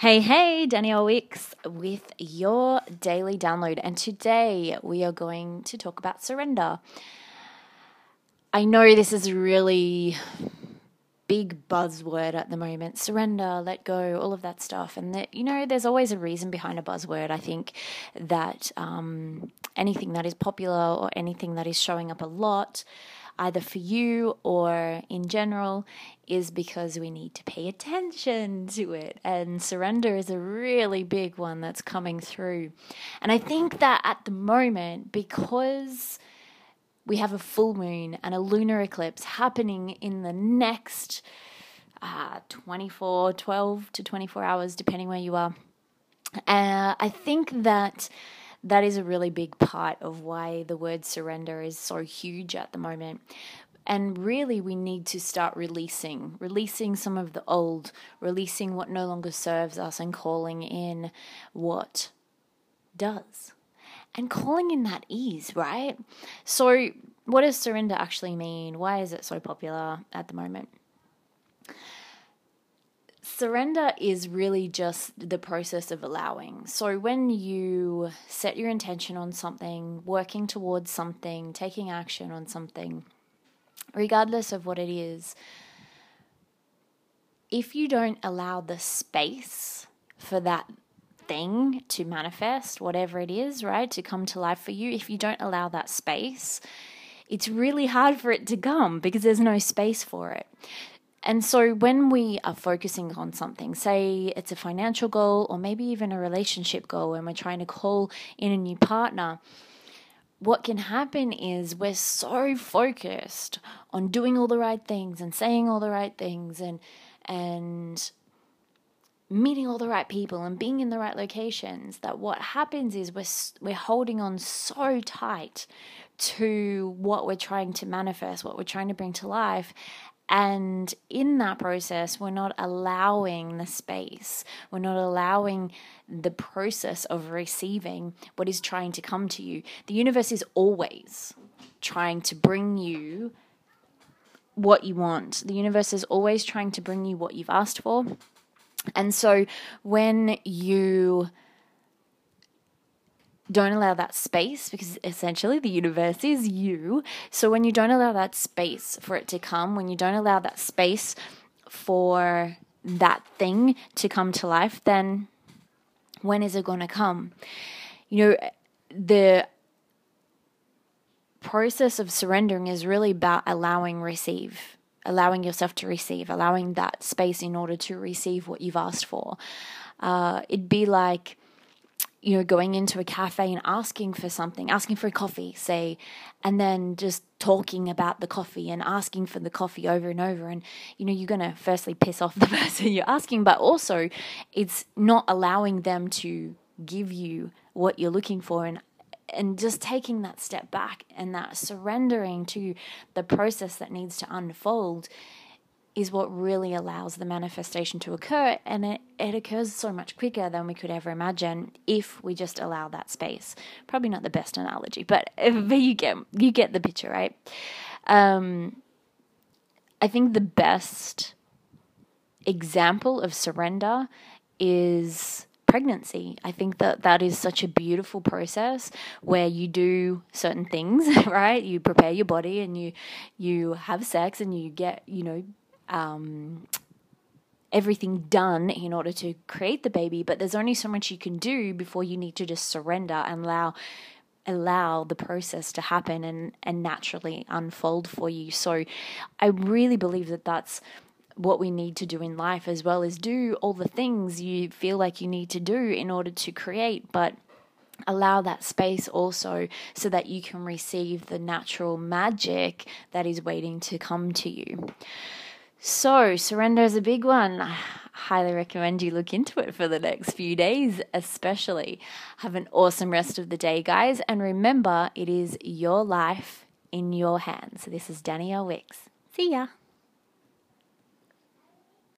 Hey, hey, Danielle Wicks with your daily download. And today we are going to talk about surrender. I know this is a really big buzzword at the moment surrender, let go, all of that stuff. And that, you know, there's always a reason behind a buzzword. I think that um, anything that is popular or anything that is showing up a lot either for you or in general, is because we need to pay attention to it. And surrender is a really big one that's coming through. And I think that at the moment, because we have a full moon and a lunar eclipse happening in the next uh, 24, 12 to 24 hours, depending where you are. Uh, I think that that is a really big part of why the word surrender is so huge at the moment. And really, we need to start releasing, releasing some of the old, releasing what no longer serves us, and calling in what does. And calling in that ease, right? So, what does surrender actually mean? Why is it so popular at the moment? Surrender is really just the process of allowing. So, when you set your intention on something, working towards something, taking action on something, regardless of what it is, if you don't allow the space for that thing to manifest, whatever it is, right, to come to life for you, if you don't allow that space, it's really hard for it to come because there's no space for it. And so when we are focusing on something, say it's a financial goal or maybe even a relationship goal, and we're trying to call in a new partner, what can happen is we're so focused on doing all the right things and saying all the right things and and meeting all the right people and being in the right locations that what happens is we're we're holding on so tight to what we're trying to manifest, what we're trying to bring to life, and in that process, we're not allowing the space, we're not allowing the process of receiving what is trying to come to you. The universe is always trying to bring you what you want. The universe is always trying to bring you what you've asked for. And so when you don't allow that space because essentially the universe is you. So when you don't allow that space for it to come, when you don't allow that space for that thing to come to life, then when is it going to come? You know, the process of surrendering is really about allowing receive allowing yourself to receive allowing that space in order to receive what you've asked for uh, it'd be like you know, going into a cafe and asking for something, asking for a coffee, say, and then just talking about the coffee and asking for the coffee over and over. And, you know, you're going to firstly piss off the person you're asking, but also it's not allowing them to give you what you're looking for and and just taking that step back and that surrendering to the process that needs to unfold is what really allows the manifestation to occur. And it, it occurs so much quicker than we could ever imagine if we just allow that space. Probably not the best analogy, but, but you get you get the picture, right? Um, I think the best example of surrender is pregnancy. I think that that is such a beautiful process where you do certain things, right? You prepare your body and you you have sex and you get, you know, um, everything done in order to create the baby, but there's only so much you can do before you need to just surrender and allow allow the process to happen and and naturally unfold for you. So I really believe that that's what we need to do in life as well as do all the things you feel like you need to do in order to create, but allow that space also so that you can receive the natural magic that is waiting to come to you. So, surrender is a big one. I highly recommend you look into it for the next few days, especially. Have an awesome rest of the day, guys. And remember, it is your life in your hands. This is Danielle Wicks. See ya.